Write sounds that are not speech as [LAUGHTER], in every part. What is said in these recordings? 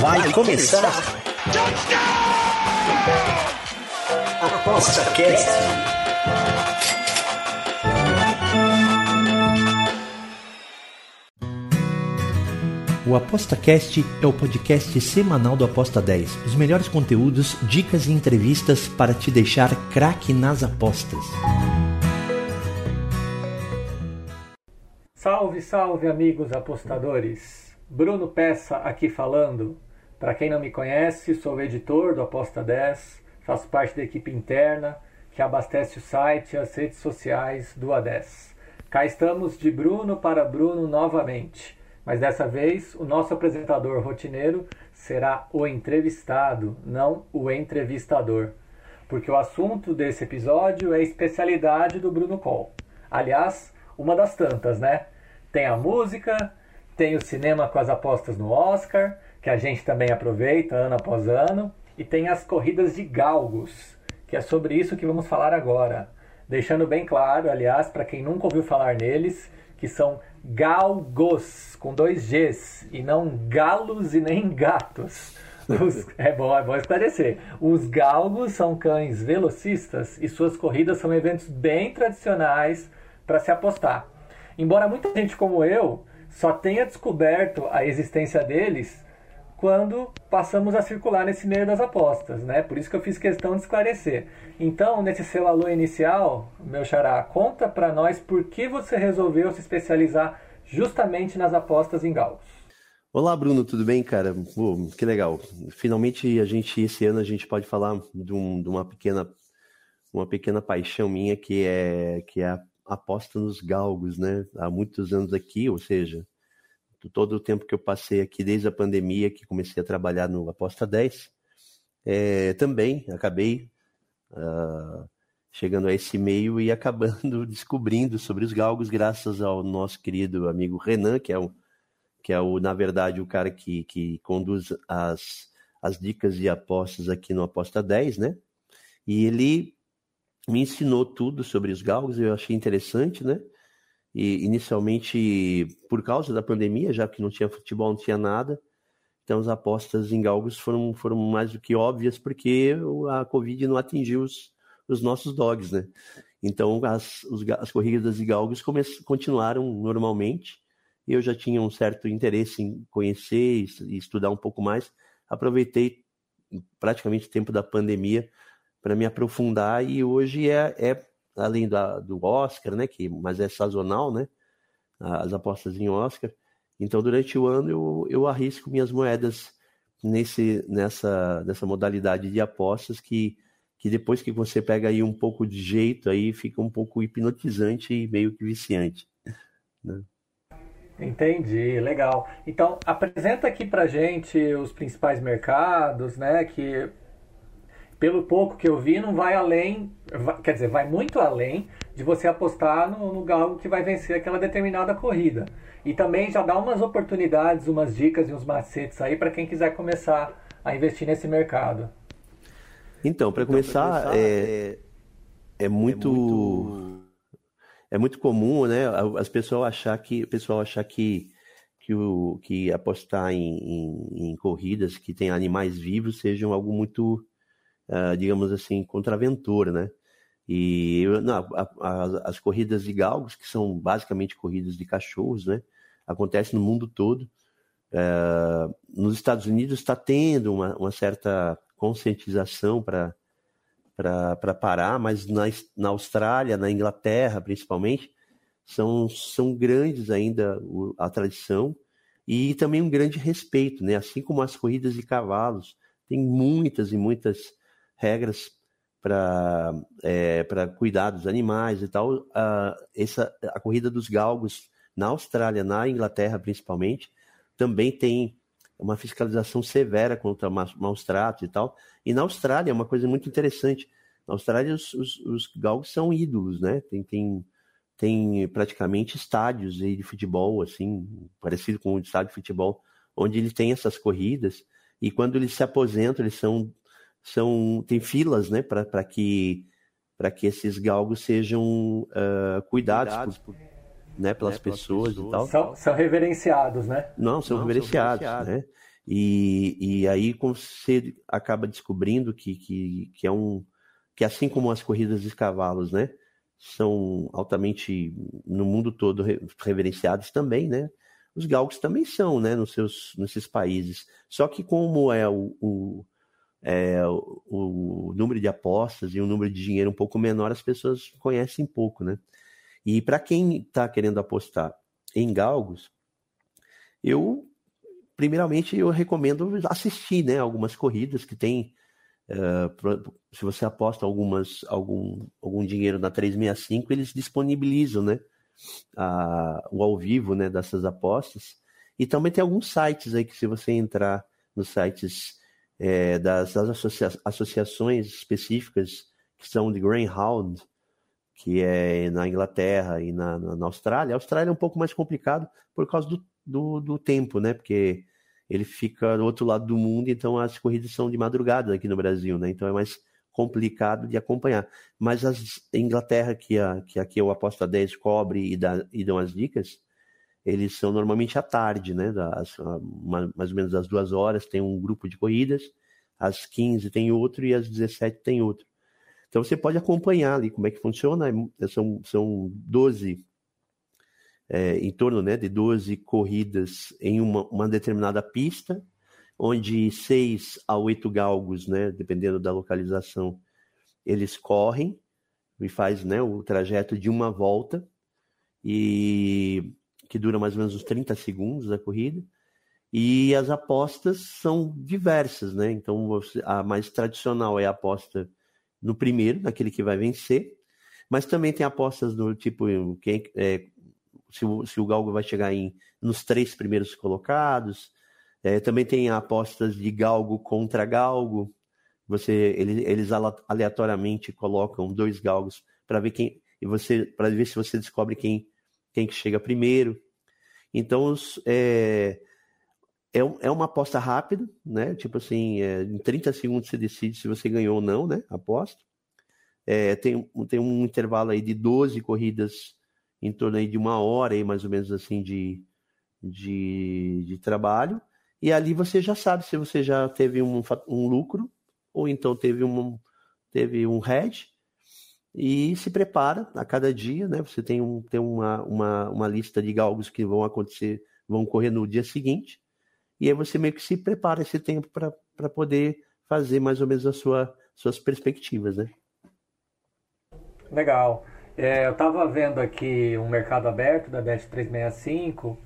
Vai começar. Aposta Cast. O ApostaCast é o podcast semanal do Aposta 10. Os melhores conteúdos, dicas e entrevistas para te deixar craque nas apostas. Salve, salve, amigos apostadores! Bruno Peça aqui falando. Para quem não me conhece, sou o editor do Aposta 10, faço parte da equipe interna que abastece o site e as redes sociais do A10. Cá estamos de Bruno para Bruno novamente mas dessa vez o nosso apresentador rotineiro será o entrevistado, não o entrevistador, porque o assunto desse episódio é especialidade do Bruno Col. Aliás, uma das tantas, né? Tem a música, tem o cinema com as apostas no Oscar, que a gente também aproveita ano após ano, e tem as corridas de galgos, que é sobre isso que vamos falar agora. Deixando bem claro, aliás, para quem nunca ouviu falar neles, que são galgos, com dois Gs, e não galos e nem gatos. Os, é, bom, é bom esclarecer. Os galgos são cães velocistas e suas corridas são eventos bem tradicionais para se apostar. Embora muita gente como eu só tenha descoberto a existência deles quando passamos a circular nesse meio das apostas, né? Por isso que eu fiz questão de esclarecer. Então, nesse seu alô inicial, meu xará, conta para nós por que você resolveu se especializar justamente nas apostas em galgos. Olá, Bruno, tudo bem, cara? Pô, que legal. Finalmente a gente esse ano a gente pode falar de, um, de uma pequena uma pequena paixão minha que é que é a aposta nos galgos, né? Há muitos anos aqui, ou seja, todo o tempo que eu passei aqui desde a pandemia, que comecei a trabalhar no Aposta 10, é, também acabei uh, chegando a esse meio e acabando [LAUGHS] descobrindo sobre os galgos, graças ao nosso querido amigo Renan, que é o, que é o na verdade, o cara que, que conduz as, as dicas e apostas aqui no Aposta 10, né? E ele me ensinou tudo sobre os galgos, eu achei interessante, né? E inicialmente, por causa da pandemia, já que não tinha futebol, não tinha nada, então as apostas em galgos foram, foram mais do que óbvias, porque a Covid não atingiu os, os nossos dogs, né? Então as, os, as corridas de galgos come, continuaram normalmente, eu já tinha um certo interesse em conhecer e estudar um pouco mais. Aproveitei praticamente o tempo da pandemia para me aprofundar, e hoje é, é além da, do Oscar, né, que, mas é sazonal, né, as apostas em Oscar. Então, durante o ano, eu, eu arrisco minhas moedas nesse, nessa, nessa modalidade de apostas que, que depois que você pega aí um pouco de jeito, aí fica um pouco hipnotizante e meio que viciante. Né? Entendi, legal. Então, apresenta aqui pra gente os principais mercados, né, que pelo pouco que eu vi, não vai além, vai, quer dizer, vai muito além de você apostar no, no galgo que vai vencer aquela determinada corrida. E também já dá umas oportunidades, umas dicas e uns macetes aí para quem quiser começar a investir nesse mercado. Então, para então, começar, começar é, é, muito, é muito é muito comum, né? As pessoas achar que, o pessoal achar que que, o, que apostar em, em, em corridas que tem animais vivos sejam algo muito uh, digamos assim, contraventor, né? E não, a, a, as corridas de galgos, que são basicamente corridas de cachorros, né? Acontecem no mundo todo. Uh, nos Estados Unidos está tendo uma, uma, certa conscientização para para parar, mas na, na Austrália, na Inglaterra principalmente, são, são grandes ainda a tradição e também um grande respeito, né? Assim como as corridas de cavalos, tem muitas e muitas regras para é, cuidar dos animais e tal. A, essa, a corrida dos galgos na Austrália, na Inglaterra principalmente, também tem uma fiscalização severa contra maus tratos e tal. E na Austrália é uma coisa muito interessante. Na Austrália os, os, os galgos são ídolos, né? Tem, tem, tem praticamente estádios de futebol, assim, parecido com o estádio de futebol, onde ele tem essas corridas. E quando eles se aposentam, eles são são tem filas, né, para que para que esses galgos sejam uh, cuidados. cuidados por... né, pelas, né, pessoas, pessoas, e tal. São, são reverenciados, né? Não, são, Não, reverenciados, são reverenciados, né? E, e aí você acaba descobrindo que, que, que é um que assim como as corridas de cavalos, né, são altamente no mundo todo reverenciados também, né? Os galgos também são, né, nos seus nesses países. Só que como é o, o é, o, o, número de apostas e o número de dinheiro um pouco menor, as pessoas conhecem pouco, né? E para quem está querendo apostar em galgos, eu primeiramente eu recomendo assistir, né, algumas corridas que tem uh, se você aposta algumas algum algum dinheiro na 365, eles disponibilizam, né, a, o ao vivo, né, dessas apostas. E também tem alguns sites aí que se você entrar nos sites é, das, das associa associações específicas que são de Greyhound, que é na Inglaterra e na, na, Austrália. A Austrália é um pouco mais complicado por causa do, do, do, tempo, né? Porque ele fica do outro lado do mundo, então as corridas são de madrugada aqui no Brasil, né? Então é mais complicado de acompanhar. Mas a Inglaterra, que, a, que aqui o Aposta 10 cobre e, dá, e dão as dicas, eles são normalmente à tarde, né? Das, mais ou menos às duas horas tem um grupo de corridas, às 15 tem outro e às 17 tem outro. Então você pode acompanhar ali como é que funciona. É, são, são 12, é, em torno né, de 12 corridas em uma, uma determinada pista, onde seis a oito galgos, né, dependendo da localização, eles correm e faz né, o trajeto de uma volta, e que dura mais ou menos uns 30 segundos a corrida. E as apostas são diversas, né? Então a mais tradicional é a aposta no primeiro, naquele que vai vencer, mas também tem apostas do tipo quem, é, se, o, se o Galgo vai chegar em, nos três primeiros colocados. É, também tem apostas de Galgo contra Galgo. Você, eles, eles aleatoriamente colocam dois galgos para ver quem e você para ver se você descobre quem quem que chega primeiro. Então os, é, é, é uma aposta rápida, né? Tipo assim, é, em 30 segundos você decide se você ganhou ou não, né? Aposta. É, tem, tem um intervalo aí de 12 corridas em torno aí de uma hora aí, mais ou menos assim, de, de, de trabalho. E ali você já sabe se você já teve um, um lucro ou então teve um, teve um hedge e se prepara a cada dia, né? Você tem, um, tem uma, uma, uma lista de galgos que vão acontecer, vão correr no dia seguinte e aí você meio que se prepara esse tempo para poder fazer mais ou menos as sua, suas perspectivas, né? Legal. É, eu estava vendo aqui um mercado aberto da Bet365.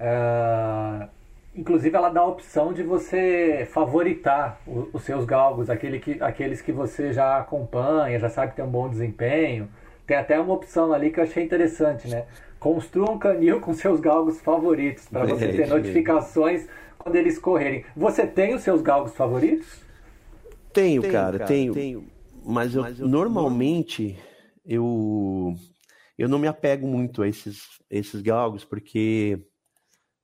É, inclusive, ela dá a opção de você favoritar os, os seus galgos, aquele que, aqueles que você já acompanha, já sabe que tem um bom desempenho. Tem até uma opção ali que eu achei interessante, né? Construa um canil com seus galgos favoritos, para você ter notificações quando eles correrem. Você tem os seus galgos favoritos? Tenho, tenho cara, cara, tenho. tenho. Mas, eu, Mas eu, normalmente eu eu não me apego muito a esses esses galgos porque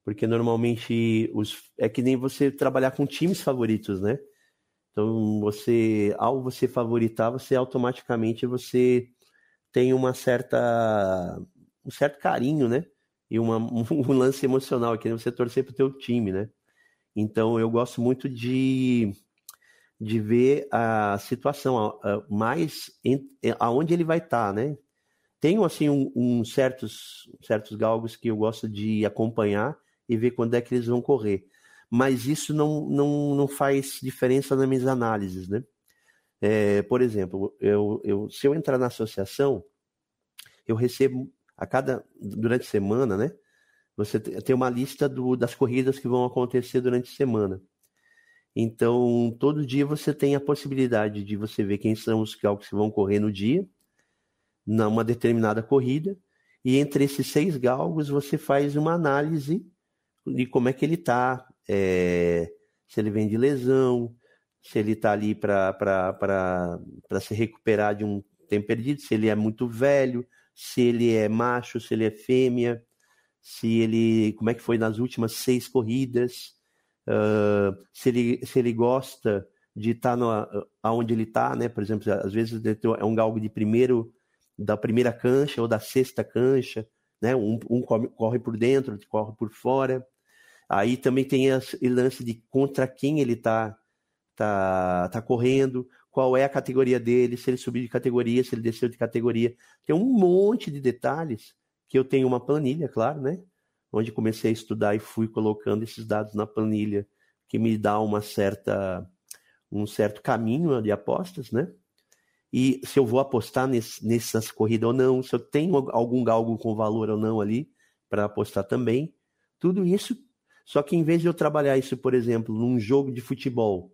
porque normalmente os é que nem você trabalhar com times favoritos, né? Então você ao você favoritar, você automaticamente você tem uma certa um certo carinho, né? E uma, [LAUGHS] um lance emocional que você torcer pro teu time, né? Então eu gosto muito de, de ver a situação mais em, aonde ele vai estar, tá, né? Tenho assim um, um, certos certos galgos que eu gosto de acompanhar e ver quando é que eles vão correr. Mas isso não, não, não faz diferença nas minhas análises, né? É, por exemplo, eu, eu, se eu entrar na associação, eu recebo a cada durante a semana, né? Você tem uma lista do, das corridas que vão acontecer durante a semana. Então, todo dia você tem a possibilidade de você ver quem são os galgos que vão correr no dia, numa determinada corrida, e entre esses seis galgos você faz uma análise de como é que ele está, é, se ele vem de lesão, se ele está ali para se recuperar de um tempo perdido, se ele é muito velho, se ele é macho, se ele é fêmea, se ele, como é que foi nas últimas seis corridas, uh, se, ele, se ele gosta de estar tá aonde ele está, né? Por exemplo, às vezes é um galgo de primeiro, da primeira cancha ou da sexta cancha, né? Um, um corre, corre por dentro, outro corre por fora. Aí também tem o lance de contra quem ele está tá, tá correndo, qual é a categoria dele, se ele subiu de categoria, se ele desceu de categoria. Tem um monte de detalhes que eu tenho uma planilha, claro, né? Onde comecei a estudar e fui colocando esses dados na planilha, que me dá uma certa um certo caminho de apostas, né? E se eu vou apostar nesse, nessas corridas ou não, se eu tenho algum galgo com valor ou não ali para apostar também. Tudo isso só que em vez de eu trabalhar isso, por exemplo, num jogo de futebol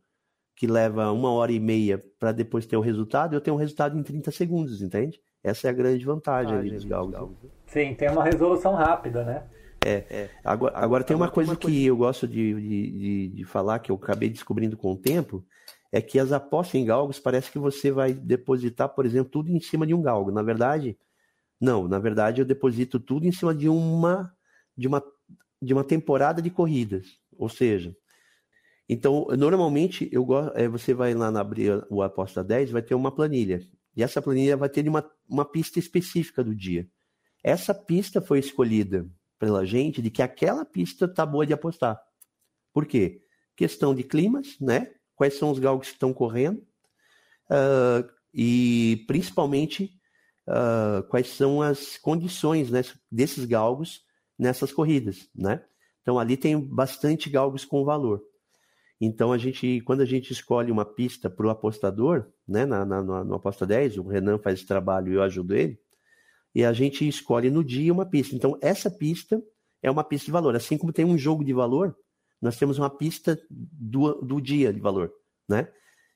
que leva uma hora e meia para depois ter o um resultado, eu tenho um resultado em 30 segundos, entende? Essa é a grande vantagem ah, ali dos galgos. Sim, tem uma resolução rápida, né? É, é. Agora, agora tem uma coisa que eu gosto de, de, de, de falar, que eu acabei descobrindo com o tempo, é que as apostas em galgos parece que você vai depositar, por exemplo, tudo em cima de um galgo. Na verdade, não. Na verdade, eu deposito tudo em cima de uma de uma de uma temporada de corridas. Ou seja, então, normalmente, eu é, você vai lá na abrir o Aposta 10, vai ter uma planilha. E essa planilha vai ter uma, uma pista específica do dia. Essa pista foi escolhida pela gente de que aquela pista tá boa de apostar. Por quê? Questão de climas, né? Quais são os galgos que estão correndo? Uh, e principalmente uh, quais são as condições né, desses galgos nessas corridas, né? Então ali tem bastante galgos com valor. Então a gente, quando a gente escolhe uma pista para o apostador, né, na, na, no aposta 10, o Renan faz esse trabalho e eu ajudo ele, e a gente escolhe no dia uma pista. Então essa pista é uma pista de valor. Assim como tem um jogo de valor, nós temos uma pista do, do dia de valor, né?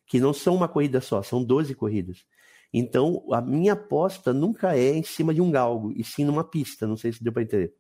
Que não são uma corrida só, são 12 corridas. Então a minha aposta nunca é em cima de um galgo, e sim numa pista. Não sei se deu para entender.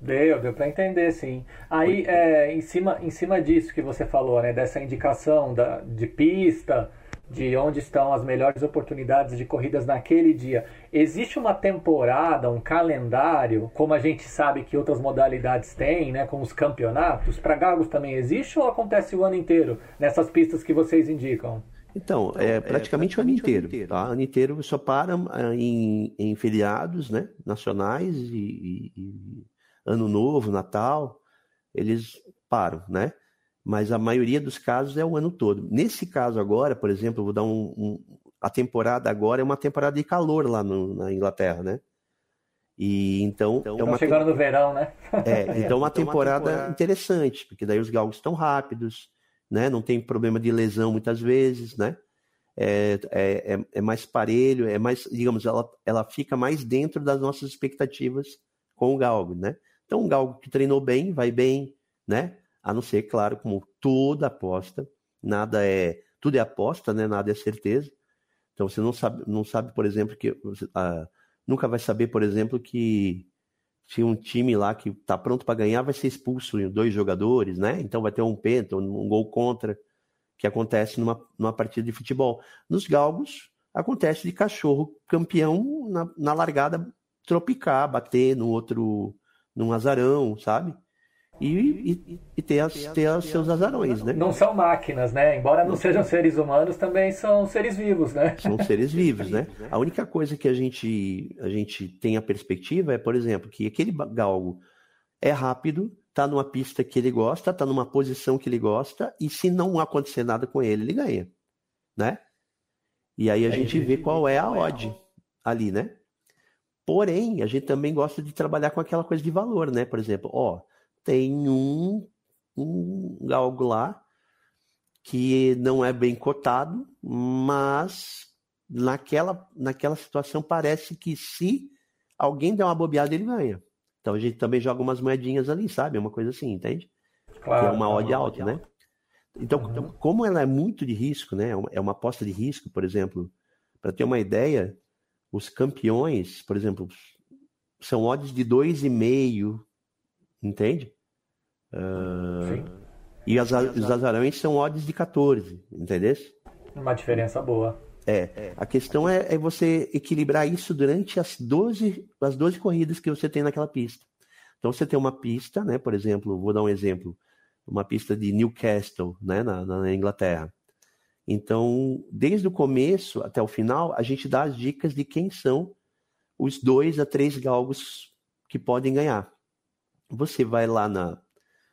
Deu, deu para entender, sim. Aí, é, em, cima, em cima disso que você falou, né, dessa indicação da, de pista, de onde estão as melhores oportunidades de corridas naquele dia, existe uma temporada, um calendário, como a gente sabe que outras modalidades têm, né, como os campeonatos? Para Gagos também existe ou acontece o ano inteiro nessas pistas que vocês indicam? Então, é, é praticamente o ano inteiro. Tá? O ano inteiro só para ah, em, em feriados né, nacionais e, e Ano Novo, Natal, eles param, né? Mas a maioria dos casos é o ano todo. Nesse caso agora, por exemplo, vou dar um, um a temporada agora é uma temporada de calor lá no, na Inglaterra, né? E então, então é uma chegando no verão, né? É, [LAUGHS] então é uma temporada, uma temporada interessante, porque daí os galgos estão rápidos, né? Não tem problema de lesão muitas vezes, né? É, é, é, é mais parelho, é mais, digamos, ela, ela fica mais dentro das nossas expectativas com o galgo, né? Então, um galgo que treinou bem, vai bem, né? A não ser, claro, como toda aposta, nada é. Tudo é aposta, né? Nada é certeza. Então você não sabe, não sabe, por exemplo, que ah, nunca vai saber, por exemplo, que se um time lá que está pronto para ganhar vai ser expulso dois jogadores, né? Então vai ter um penta, um gol contra, que acontece numa, numa partida de futebol. Nos galgos acontece de cachorro campeão na, na largada tropicar, bater no outro num azarão, sabe? E, e, e ter, as, ter os seus azarões, né? Não são máquinas, né? Embora não sejam seres humanos, também são seres vivos, né? São seres vivos, né? [LAUGHS] A única coisa que a gente, a gente tem a perspectiva é, por exemplo, que aquele galgo é rápido, tá numa pista que ele gosta, tá numa posição que ele gosta, e se não acontecer nada com ele, ele ganha, né? E aí a gente vê qual é a odd ali, né? Porém, a gente também gosta de trabalhar com aquela coisa de valor, né? Por exemplo, ó, tem um, um algo lá que não é bem cotado, mas naquela, naquela situação parece que se alguém der uma bobeada, ele ganha. Então a gente também joga umas moedinhas ali, sabe? Uma coisa assim, entende? Claro, que é uma odd alta, né? Então, uhum. como ela é muito de risco, né? É uma aposta de risco, por exemplo, para ter uma ideia, os campeões, por exemplo, são odds de 2,5, entende? Uh, e as, os azarões são odds de 14, entendeu? Uma diferença boa. É, a questão é, é, você equilibrar isso durante as 12, as 12 corridas que você tem naquela pista. Então você tem uma pista, né? Por exemplo, vou dar um exemplo, uma pista de Newcastle, né, na, na Inglaterra. Então, desde o começo até o final, a gente dá as dicas de quem são os dois a três galgos que podem ganhar. Você vai lá na,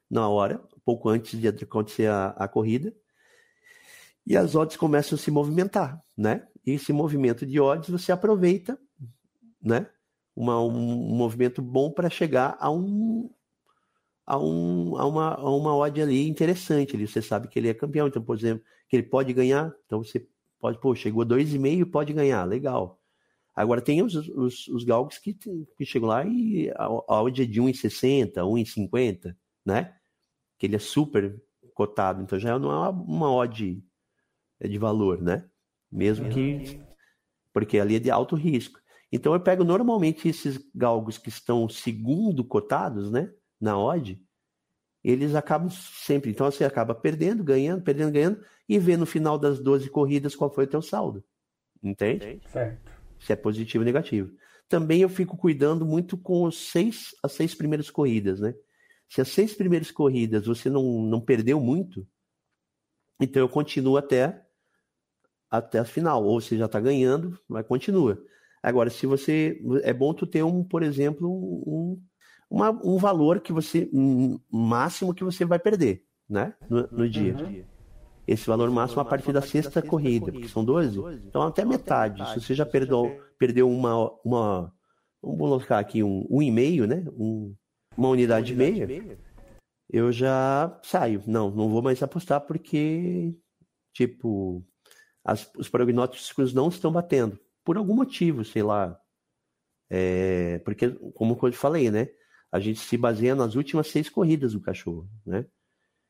na hora, pouco antes de acontecer a, a corrida, e as odds começam a se movimentar, né? E esse movimento de odds você aproveita, né? Uma, um, um movimento bom para chegar a um a, um, a, uma, a uma odd ali interessante. Ali. Você sabe que ele é campeão, então, por exemplo, que ele pode ganhar, então você pode, pô, chegou a 2,5 pode ganhar, legal. Agora tem os, os, os galgos que, que chegam lá e a, a odd é de 1,60, 1,50, né? Que ele é super cotado, então já não é uma, uma odd é de valor, né? Mesmo que. Porque ali é de alto risco. Então eu pego normalmente esses galgos que estão segundo cotados, né? Na odd, eles acabam sempre. Então você acaba perdendo, ganhando, perdendo, ganhando, e vê no final das 12 corridas qual foi o teu saldo. Entende? Certo. Se é positivo ou negativo. Também eu fico cuidando muito com os seis, as seis primeiras corridas, né? Se as seis primeiras corridas você não, não perdeu muito, então eu continuo até até a final. Ou você já está ganhando, mas continua. Agora, se você. É bom tu ter um, por exemplo, um, uma, um valor que você. Um máximo que você vai perder, né? No, no dia. Uhum. Esse valor máximo a partir da sexta corrida, porque são 12. Então até metade. Se você já perdeu, perdeu uma. uma vamos colocar aqui um, um e meio, né? Um, uma unidade e meia. Eu já saio. Não, não vou mais apostar porque, tipo, as, os prognósticos não estão batendo. Por algum motivo, sei lá. É, porque, como eu falei, né? A gente se baseia nas últimas seis corridas do cachorro, né?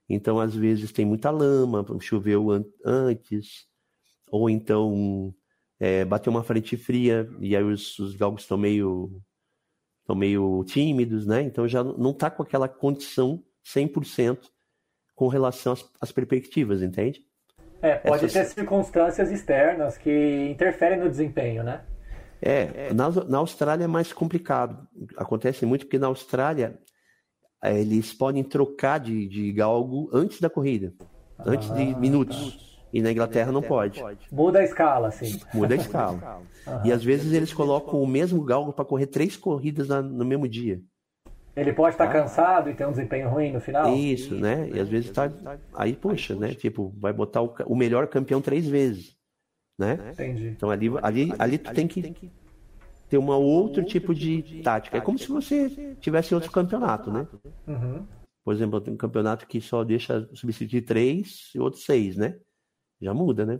Então, às vezes, tem muita lama, choveu an antes, ou então é, bateu uma frente fria e aí os, os galgos estão meio, meio tímidos, né? Então já não está com aquela condição 100% com relação às, às perspectivas, entende? É, pode Essas... ter circunstâncias externas que interferem no desempenho, né? É, na, na Austrália é mais complicado. Acontece muito porque na Austrália é, eles podem trocar de, de galgo antes da corrida, ah, antes de ah, minutos. Tá. E na Inglaterra não pode. Muda a escala, sim. [LAUGHS] Muda a escala. e às vezes eles colocam o mesmo galgo para correr três corridas na, no mesmo dia. Ele pode estar tá cansado e ter um desempenho ruim no final? Isso, Isso né? E às vezes está. Aí, poxa, né? Tipo, vai botar o, o melhor campeão três vezes. Né? Entendi. Então ali, ali, ali tu tem que ter um outro tipo de tática. É como se você tivesse outro campeonato, né? Uhum. Por exemplo, tem um campeonato que só deixa substituir três e outros seis, né? Já muda, né?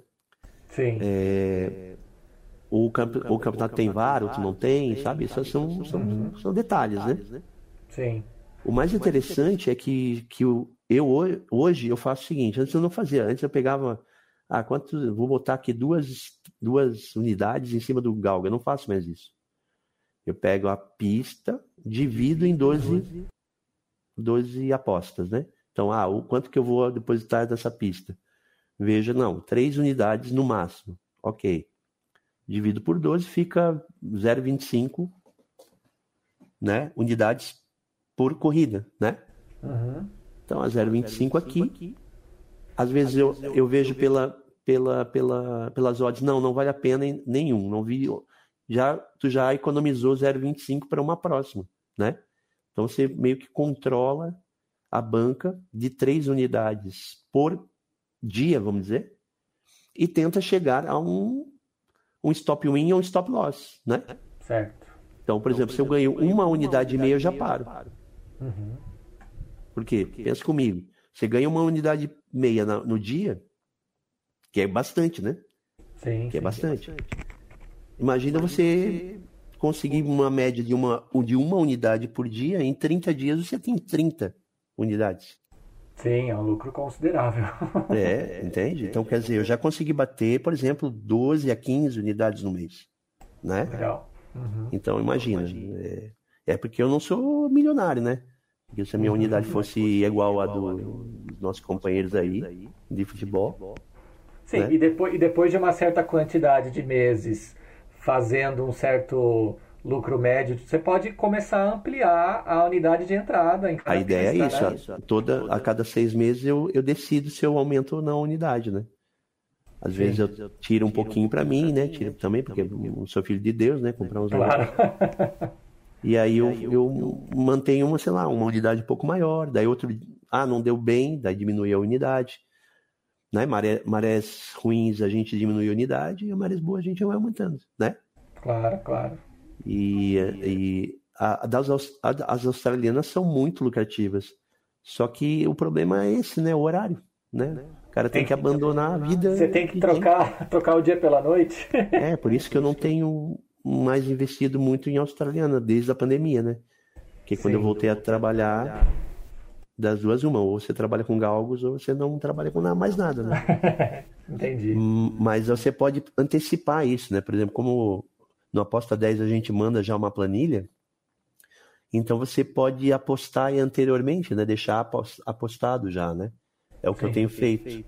Sim. É... O, camp... o campeonato tem VAR, outro não tem, sabe? Isso são, são, uhum. são detalhes, né? Sim. O mais interessante é que, que eu, eu hoje eu faço o seguinte, antes eu não fazia, antes eu pegava, ah, quanto, vou botar aqui duas, duas unidades em cima do galga, eu não faço mais isso. Eu pego a pista, divido em 12, 12 apostas, né? Então, ah, o quanto que eu vou depositar dessa pista? Veja, não, três unidades no máximo. Ok. Divido por 12, fica 0,25 né, unidades por corrida, né? Uhum. Então a 0,25 aqui. aqui. Às vezes eu, eu vejo pela, pela, pela, pelas odds, não, não vale a pena nenhum. Não vi. Já, tu já economizou 0,25 para uma próxima, né? Então você meio que controla a banca de três unidades por dia, vamos dizer, e tenta chegar a um, um stop win ou um stop loss, né? Certo. Então, por exemplo, se eu ganho uma unidade e meia, eu já paro. Uhum. Por quê? Pensa comigo. Você ganha uma unidade meia no dia, que é bastante, né? Sim. Que é bastante. Imagina você conseguir uma média de uma, de uma unidade por dia, em 30 dias você tem 30 unidades. Sim, é um lucro considerável. É, entende? Então, quer dizer, eu já consegui bater, por exemplo, 12 a 15 unidades no mês. Né? Legal. Uhum. Então, imagina. É, é, porque eu não sou milionário, né? Se a minha unidade fosse igual a do, dos nossos companheiros aí de futebol. Sim, né? e, depois, e depois de uma certa quantidade de meses fazendo um certo lucro médio, você pode começar a ampliar a unidade de entrada. a ideia é isso. Né? Toda, a cada seis meses eu, eu decido se eu aumento ou não a unidade, né? Às Sim. vezes eu tiro um pouquinho para mim, né? Tiro também, porque eu sou filho de Deus, né? Comprar uns claro. [LAUGHS] E aí eu, eu mantenho uma, sei lá, uma unidade um pouco maior. Daí outro, ah, não deu bem, daí diminui a unidade. Né? Maré, marés ruins a gente diminui a unidade e marés boas a gente vai aumentando, né? Claro, claro. E, e a, das, a, as australianas são muito lucrativas. Só que o problema é esse, né? O horário, né? O cara tem, tem que, abandonar a vida. Você tem que trocar, [LAUGHS] trocar o dia pela noite. É, por isso que eu não [LAUGHS] tenho mais investido muito em australiana desde a pandemia, né? Porque quando Sim. eu voltei a trabalhar, das duas uma, ou você trabalha com galgos ou você não trabalha com mais nada, né? [LAUGHS] Entendi. Mas você pode antecipar isso, né? Por exemplo, como no Aposta 10 a gente manda já uma planilha, então você pode apostar anteriormente, né? Deixar apostado já, né? É o que Sim, eu tenho feito.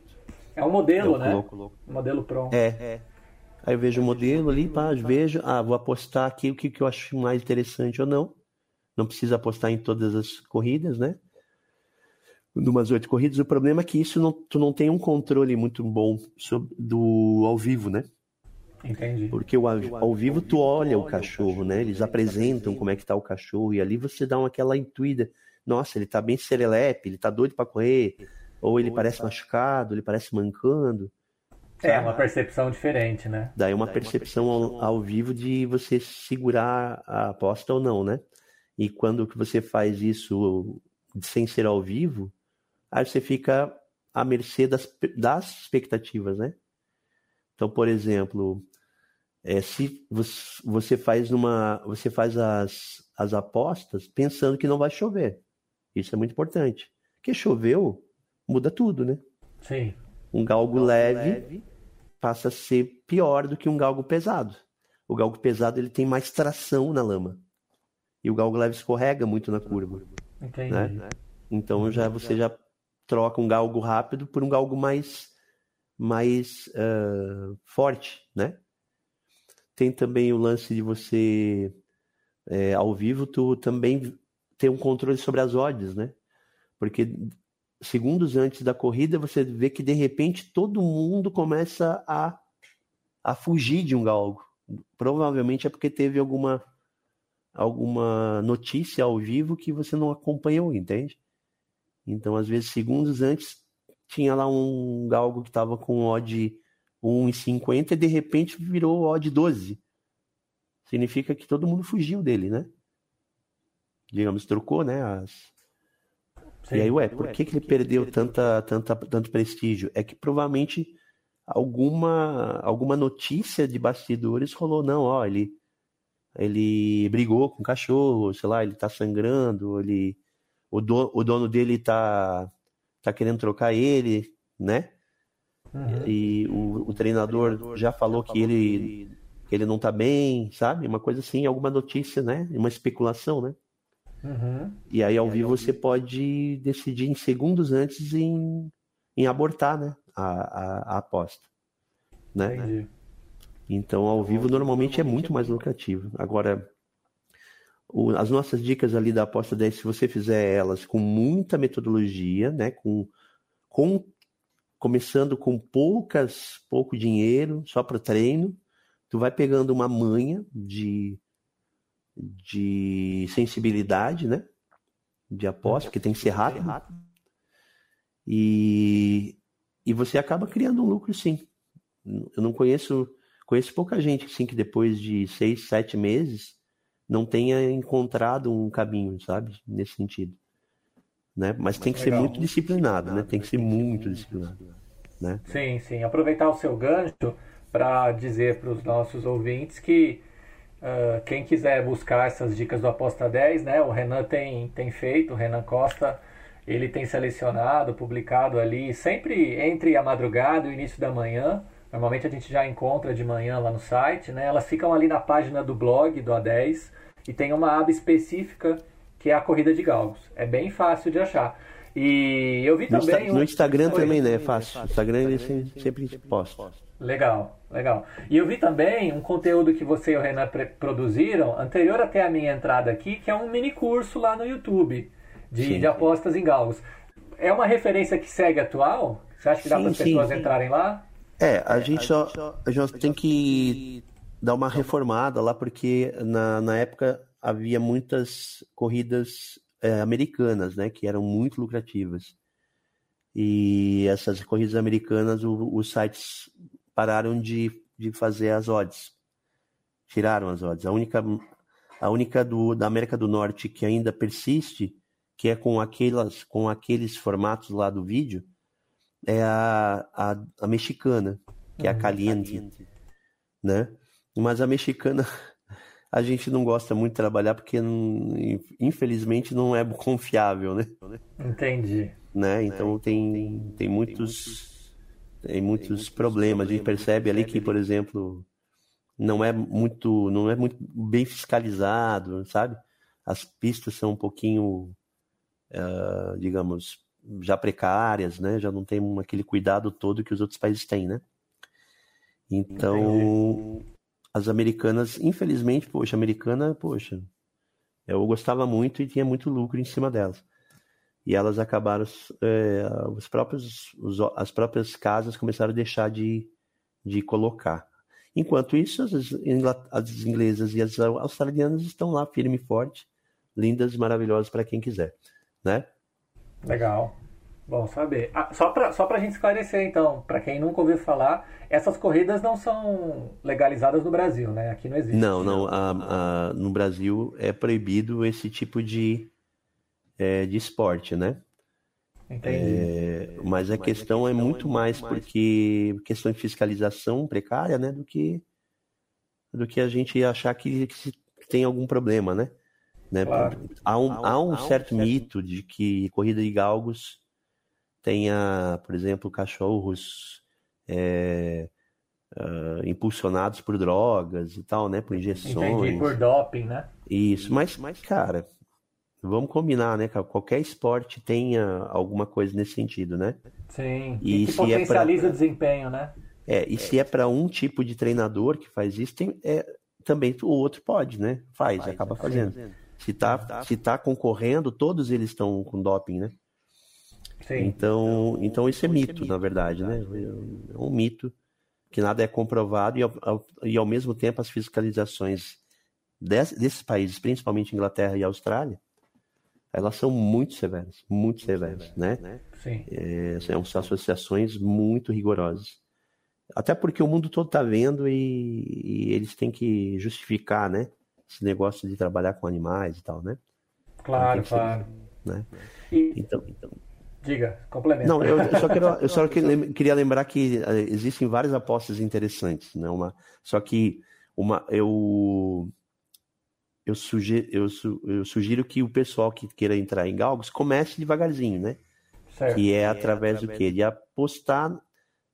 É um modelo, né? Coloco. Um modelo pronto. É. é. Aí eu vejo o modelo ali, pá, vejo, ah, vou apostar aqui o que, que eu acho mais interessante ou não. Não precisa apostar em todas as corridas, né? Numas oito corridas. O problema é que isso não, tu não tem um controle muito bom sobre, do ao vivo, né? Entendi. Porque o, ao vivo tu olha o cachorro, né? Eles apresentam como é que tá o cachorro e ali você dá uma, aquela intuída. Nossa, ele tá bem serelepe, ele tá doido para correr, ou ele parece machucado, ele parece mancando. É uma percepção diferente, né? Daí uma percepção ao, ao, vivo de você segurar a aposta ou não, né? E quando que você faz isso sem ser ao vivo, aí você fica à mercê das, das expectativas, né? Então, por exemplo, é, se você faz uma, você faz as, as apostas pensando que não vai chover, isso é muito importante. Porque choveu, muda tudo, né? Sim um galgo leve passa a ser pior do que um galgo pesado. O galgo pesado ele tem mais tração na lama. E o galgo leve escorrega muito na curva. Entendi. Né? Então já você já troca um galgo rápido por um galgo mais mais uh, forte, né? Tem também o lance de você é, ao vivo tu também ter um controle sobre as odds, né? Porque segundos antes da corrida, você vê que de repente todo mundo começa a, a fugir de um galgo. Provavelmente é porque teve alguma alguma notícia ao vivo que você não acompanhou, entende? Então, às vezes, segundos antes, tinha lá um galgo que estava com odd 1,50 e de repente virou odd 12. Significa que todo mundo fugiu dele, né? Digamos, trocou, né, as, Sim. E aí, ué, por que, que ele perdeu tanta, tanta, tanto prestígio? É que provavelmente alguma, alguma notícia de bastidores rolou, não, ó, ele, ele brigou com o cachorro, sei lá, ele tá sangrando, ele, o, do, o dono dele tá, tá querendo trocar ele, né? Uhum. E o, o, treinador já falou que ele, que ele não tá bem, sabe? Uma coisa assim, alguma notícia, né? Uma especulação, né? Uhum. E aí, ao vivo, você pode decidir em segundos antes em, em abortar né, a, a, a aposta. Né? Entendi. Então, ao vivo, normalmente é muito mais lucrativo. Agora, o, as nossas dicas ali da aposta 10, se você fizer elas com muita metodologia, né, com, com começando com poucas, pouco dinheiro, só para treino, tu vai pegando uma manha de de sensibilidade, né? De aposta, porque tem que ser rápido. E, e você acaba criando um lucro, sim. Eu não conheço, conheço pouca gente assim que depois de seis, sete meses não tenha encontrado um caminho, sabe? Nesse sentido. Né? Mas tem que ser muito disciplinado, né? Tem que ser muito disciplinado. Né? Sim, sim. Aproveitar o seu gancho para dizer para os nossos ouvintes que Uh, quem quiser buscar essas dicas do Aposta 10, né? O Renan tem, tem feito, o Renan Costa, ele tem selecionado, publicado ali, sempre entre a madrugada e o início da manhã. Normalmente a gente já encontra de manhã lá no site, né? Elas ficam ali na página do blog do A10 e tem uma aba específica que é a corrida de galgos. É bem fácil de achar. E eu vi no também. No, Instagram também, né? É fácil. No Instagram ele sempre posta. Legal, legal. E eu vi também um conteúdo que você e o Renan produziram, anterior até a minha entrada aqui, que é um mini curso lá no YouTube de, de apostas em galgos. É uma referência que segue atual? Você acha que dá para as pessoas entrarem lá? É, a gente só, a gente tem que dar uma reformada lá, porque na, na época havia muitas corridas é, americanas, né, que eram muito lucrativas. E essas corridas americanas, o, os sites pararam de, de fazer as odds. Tiraram as odds. A única, a única do, da América do Norte que ainda persiste, que é com, aquelas, com aqueles formatos lá do vídeo, é a, a, a mexicana, que é a uhum. Caliente, né? Mas a mexicana [LAUGHS] a gente não gosta muito de trabalhar porque infelizmente não é [LAUGHS] confiável, né? Entendi. Né? Então tem, tem muitos tem muitos problemas. A gente percebe ali que, por exemplo, não é muito não é muito bem fiscalizado, sabe? As pistas são um pouquinho, uh, digamos, já precárias, né? Já não tem aquele cuidado todo que os outros países têm, né? Então, as americanas, infelizmente, poxa, americana, poxa, eu gostava muito e tinha muito lucro em cima delas. E elas acabaram, é, os próprios, os, as próprias casas começaram a deixar de, de colocar. Enquanto isso, as, as inglesas e as australianas estão lá firme e forte, lindas e maravilhosas para quem quiser, né? Legal. Bom saber. Ah, só para só a gente esclarecer, então, para quem nunca ouviu falar, essas corridas não são legalizadas no Brasil, né? Aqui não existe. Não, não. A, a, no Brasil é proibido esse tipo de, é, de esporte, né? Entendi. É, mas a questão é muito mais porque questão de fiscalização precária, né? Do que, do que a gente achar que, que tem algum problema, né? Né? Claro. Há, um, há um certo mito de que corrida de galgos tenha, por exemplo, cachorros é, uh, impulsionados por drogas e tal, né? Por injeções. Entendi, por doping, né? Isso, mas, mas cara, vamos combinar, né? Qualquer esporte tenha alguma coisa nesse sentido, né? Sim, e, que potencializa é pra... o desempenho, né? É, e se é para um tipo de treinador que faz isso, tem, é, também o outro pode, né? Faz, faz acaba fazendo. fazendo. Se tá, se tá concorrendo, todos eles estão com doping, né? Sim. Então, então isso é mito, na verdade, né? É um mito que nada é comprovado e ao, e ao mesmo tempo as fiscalizações desse, desses países, principalmente Inglaterra e Austrália, elas são muito severas, muito severas, né? Sim. É, são associações muito rigorosas. Até porque o mundo todo está vendo e, e, eles têm que justificar, né? esse negócio de trabalhar com animais e tal, né? Claro, claro. né? E, então, então, diga, complementa. Não, eu, eu só, quero, eu só [LAUGHS] queria lembrar que eh, existem várias apostas interessantes, né? Uma, só que uma, eu eu sugiro, eu, eu sugiro que o pessoal que queira entrar em galgos comece devagarzinho, né? Certo. Que é através, é através do quê? De apostar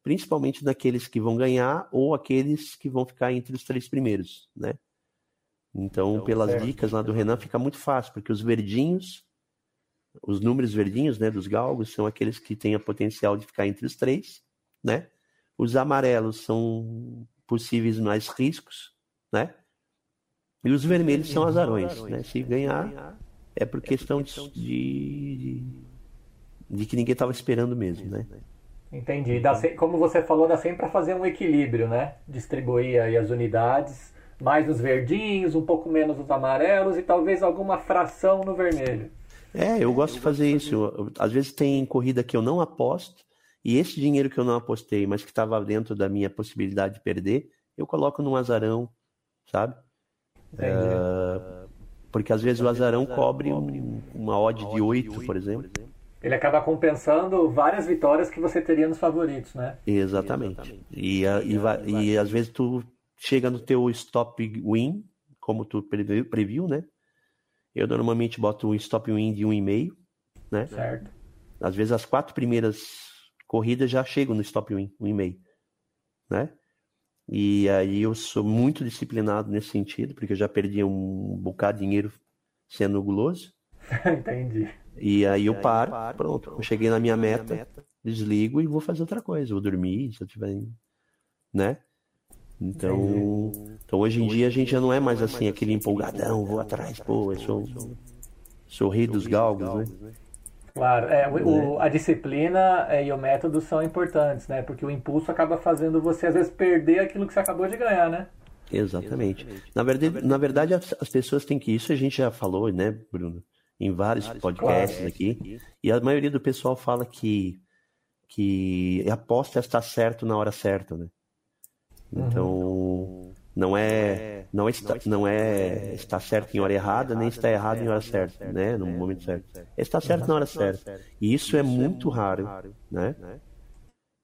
principalmente naqueles que vão ganhar ou aqueles que vão ficar entre os três primeiros, né? Então, então pelas certo. dicas lá do Renan, fica muito fácil, porque os verdinhos, os números verdinhos, né, dos galgos, são aqueles que têm a potencial de ficar entre os três, né? Os amarelos são possíveis mais riscos, né? E os vermelhos são azarões, né? Se ganhar, é por questão de, de, de que ninguém estava esperando mesmo, né? Entendi. Dá, como você falou, dá sempre para fazer um equilíbrio, né? Distribuir aí as unidades mais nos verdinhos, um pouco menos nos amarelos e talvez alguma fração no vermelho. É, eu gosto de fazer isso. Às vezes tem corrida que eu não aposto e esse dinheiro que eu não apostei, mas que estava dentro da minha possibilidade de perder, eu coloco num azarão, sabe? É, porque às vezes o azarão cobre um, uma odd de 8, por exemplo. Ele acaba compensando várias vitórias que você teria nos favoritos, né? Exatamente. E, e, e, e às vezes tu chega no teu stop win, como tu previu, previu né? Eu normalmente boto um stop win de 1,5, né? Certo. Às vezes as quatro primeiras corridas já chegam no stop win, 1,5, né? E aí eu sou muito disciplinado nesse sentido, porque eu já perdi um bocado de dinheiro sendo guloso. [LAUGHS] Entendi. E aí eu paro, pronto, eu cheguei na minha meta, desligo e vou fazer outra coisa, vou dormir, se eu tiver, né? Então, então hoje em dia a gente já não é mais assim, aquele empolgadão, vou atrás, pô, eu sou, sou rei dos galgos, né? Claro, é, o, a disciplina é, e o método são importantes, né? Porque o impulso acaba fazendo você, às vezes, perder aquilo que você acabou de ganhar, né? Exatamente. Na verdade, na verdade as, as pessoas têm que. Isso a gente já falou, né, Bruno? Em vários podcasts claro. aqui. E a maioria do pessoal fala que, que aposta está certo na hora certa, né? Então. Uhum. Não é, não é, está, não é estar certo em hora errada, nem está errado em hora certa, né? No momento certo. É estar certo na hora certa. E isso é muito raro, né?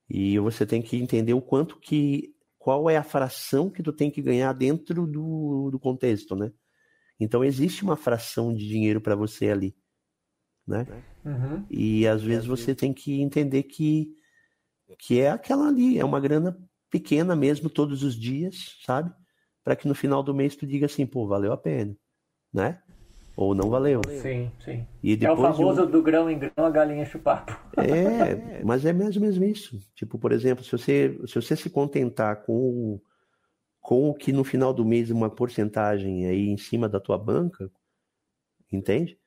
E você tem que entender o quanto que qual é a fração que tu tem que ganhar dentro do, do contexto, né? Então existe uma fração de dinheiro para você ali, né? Uhum. E às vezes você tem que entender que que é aquela ali, é uma grana pequena mesmo todos os dias, sabe? Para que no final do mês tu diga assim, pô, valeu a pena, né? Ou não valeu. Sim, sim. E depois é o famoso do grão em grão a galinha chupapo. É, [LAUGHS] mas é mesmo, mesmo isso. Tipo, por exemplo, se você se, você se contentar com, com o que no final do mês uma porcentagem aí em cima da tua banca, entende?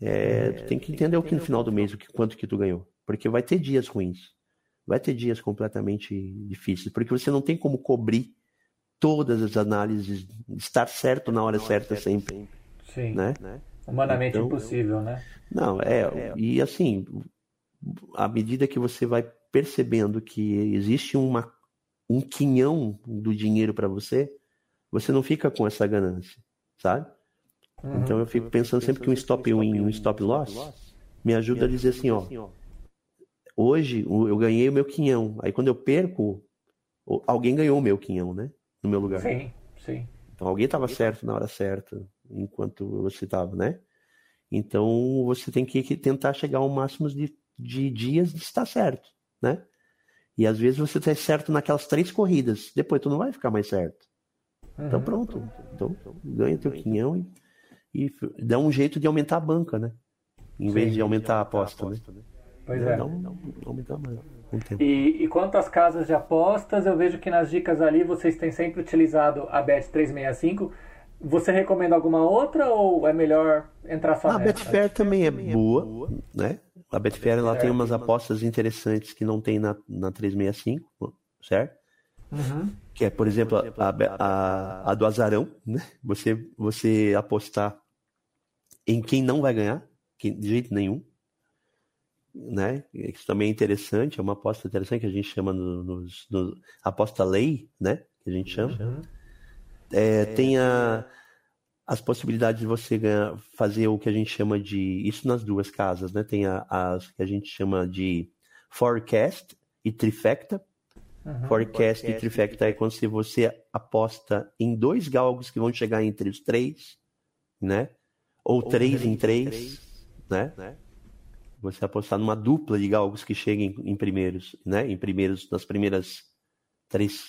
É, tu tem que entender o que no final do mês, o que, quanto que tu ganhou. Porque vai ter dias ruins. Vai ter dias completamente difíceis. Porque você não tem como cobrir todas as análises, estar certo na hora certa sempre. Sim. Né? Humanamente então, impossível, né? Não, é. E assim, à medida que você vai percebendo que existe uma, um quinhão do dinheiro para você, você não fica com essa ganância, sabe? Uhum. Então eu fico pensando sempre que um stop win e um stop loss me ajuda a dizer assim, ó. Hoje eu ganhei o meu quinhão. Aí quando eu perco, alguém ganhou o meu quinhão, né? No meu lugar. Sim, sim. Então alguém estava certo na hora certa enquanto você estava, né? Então você tem que tentar chegar ao máximo de, de dias de estar certo, né? E às vezes você está certo naquelas três corridas, depois tu não vai ficar mais certo. Então uhum. pronto, então ganha teu quinhão e, e, dá um jeito de aumentar a banca, né? Em Sim, vez de aumentar a aposta, né? Pois é. Não, aumentar mais. E, e quanto às casas de apostas, eu vejo que nas dicas ali vocês têm sempre utilizado a Bet365 você recomenda alguma outra ou é melhor entrar só A Betfair também é boa, né? A Betfair ela tem umas apostas interessantes que não tem na, na 365, certo? Uhum. Que é, por exemplo, a, a, a, do azarão, né? Você, você apostar em quem não vai ganhar, de jeito nenhum, né? Isso também é interessante, é uma aposta interessante que a gente chama no, no, no aposta lei, né? Que a gente chama. Uhum. É, tem a, as possibilidades de você ganhar, fazer o que a gente chama de. Isso nas duas casas, né? Tem a, as que a gente chama de forecast e trifecta. Uhum, forecast, forecast e trifecta é quando você aposta em dois galgos que vão chegar entre os três, né? Ou, Ou três, três em três, três né? né? Você apostar numa dupla de galgos que cheguem em primeiros, né? Em primeiros, nas primeiras três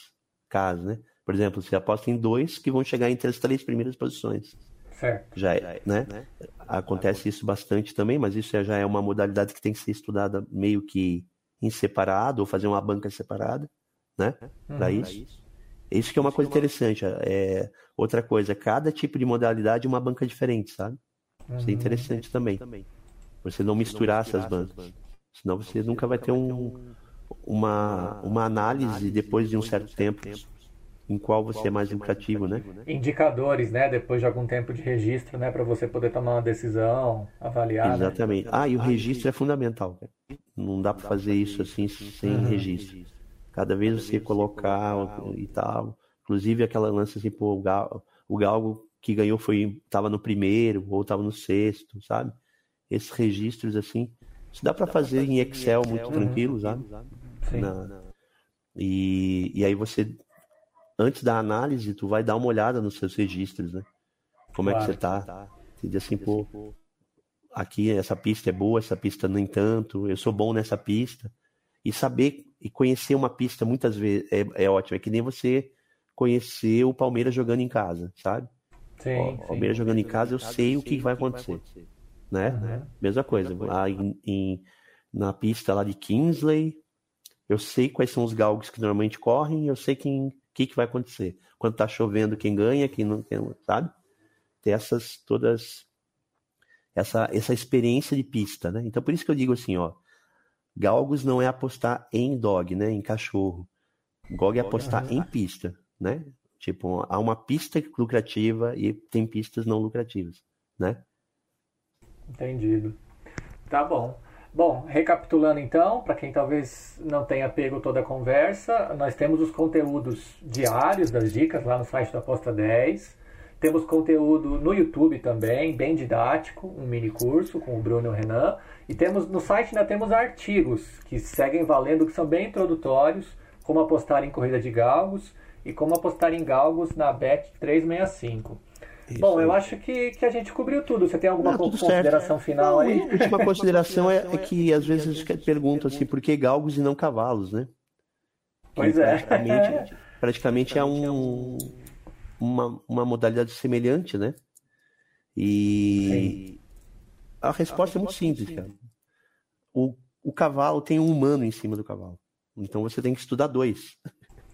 casas, né? Por exemplo, você aposta em dois que vão chegar entre as três primeiras posições. Certo. Já é, né? né? Acontece isso bastante também, mas isso já é uma modalidade que tem que ser estudada meio que em separado, ou fazer uma banca separada, né? Uhum. Para isso. Isso que é uma coisa interessante. É, outra coisa, cada tipo de modalidade é uma banca diferente, sabe? Isso é uhum. interessante também. Você não misturar essas bancas. Senão você nunca vai ter um, uma, uma análise depois de um certo tempo em qual você é mais lucrativo, né? Indicadores, né? Depois de algum tempo de registro, né? Para você poder tomar uma decisão, avaliar. Né? Exatamente. Né? Ah, e o registro é fundamental. Não dá para fazer isso assim sem uhum. registro. Cada vez você colocar e tal. Inclusive aquela lance assim, pô, o, Gal, o Galgo que ganhou foi tava no primeiro ou tava no sexto, sabe? Esses registros assim, isso dá para fazer em Excel muito tranquilo, sabe? Sim. Na, e, e aí você antes da análise, tu vai dar uma olhada nos seus registros, né? Como claro. é que você tá? Você diz assim, pô, aqui essa pista é boa, essa pista nem tanto, eu sou bom nessa pista. E saber e conhecer uma pista muitas vezes é, é ótimo. É que nem você conhecer o Palmeiras jogando em casa, sabe? Sim, o Palmeiras sim. jogando em casa, eu sei o que vai acontecer. Né? Uhum. Mesma coisa. Lá em, em, na pista lá de Kingsley, eu sei quais são os galgos que normalmente correm, eu sei quem que, que vai acontecer? Quando está chovendo, quem ganha, quem não, quem, sabe? Tem essas todas essa, essa experiência de pista, né? Então por isso que eu digo assim, ó, galgos não é apostar em dog, né? Em cachorro. Gog é apostar em pista, né? Tipo, há uma pista lucrativa e tem pistas não lucrativas, né? Entendido. Tá bom. Bom, recapitulando então, para quem talvez não tenha pego toda a conversa, nós temos os conteúdos diários das dicas lá no site da Aposta 10. Temos conteúdo no YouTube também, bem didático, um mini curso com o Bruno e o Renan. E temos no site ainda temos artigos que seguem valendo, que são bem introdutórios, como apostar em corrida de galgos e como apostar em galgos na Bet 365. Isso Bom, eu acho que, que a gente cobriu tudo. Você tem alguma Não, consideração certo. final aí? A última consideração é, é, que às vezes a gente pergunta assim, por que galgos e não cavalos, né? Pois é. Praticamente, [LAUGHS] praticamente é um, uma, uma modalidade semelhante, né? E Sim. a resposta é muito simples, cara. O, o cavalo tem um humano em cima do cavalo. Então você tem que estudar dois.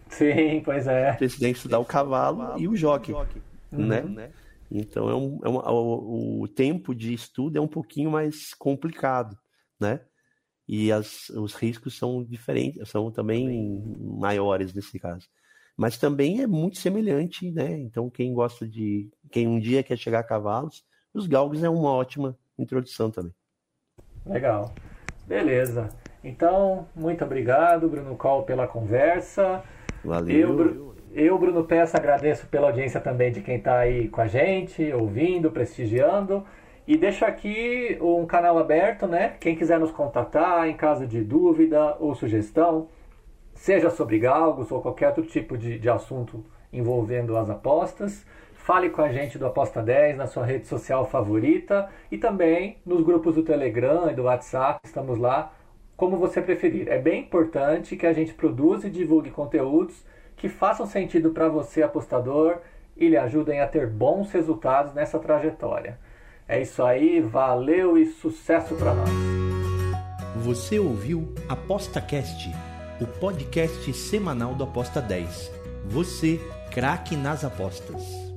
Sim, pois é. Você tem que estudar o cavalo e o jockey, né? Uhum. né? Então é um, é um, o, o, tempo de estudo é um pouquinho mais complicado, né? E as, os riscos são diferentes, são também maiores nesse caso. Mas também é muito semelhante, né? Então quem gosta de, quem um dia quer chegar a cavalos, os galgos é uma ótima introdução também. Legal, beleza. Então muito obrigado, Bruno Col, pela conversa. Valeu. Eu, eu, Bruno Peça, agradeço pela audiência também de quem está aí com a gente, ouvindo, prestigiando. E deixo aqui um canal aberto, né? Quem quiser nos contatar em caso de dúvida ou sugestão, seja sobre galgos ou qualquer outro tipo de, de assunto envolvendo as apostas, fale com a gente do Aposta 10 na sua rede social favorita e também nos grupos do Telegram e do WhatsApp, estamos lá, como você preferir. É bem importante que a gente produza e divulgue conteúdos que façam sentido para você, apostador, e lhe ajudem a ter bons resultados nessa trajetória. É isso aí, valeu e sucesso para nós. Você ouviu ApostaCast, o podcast semanal do Aposta 10. Você, craque nas apostas.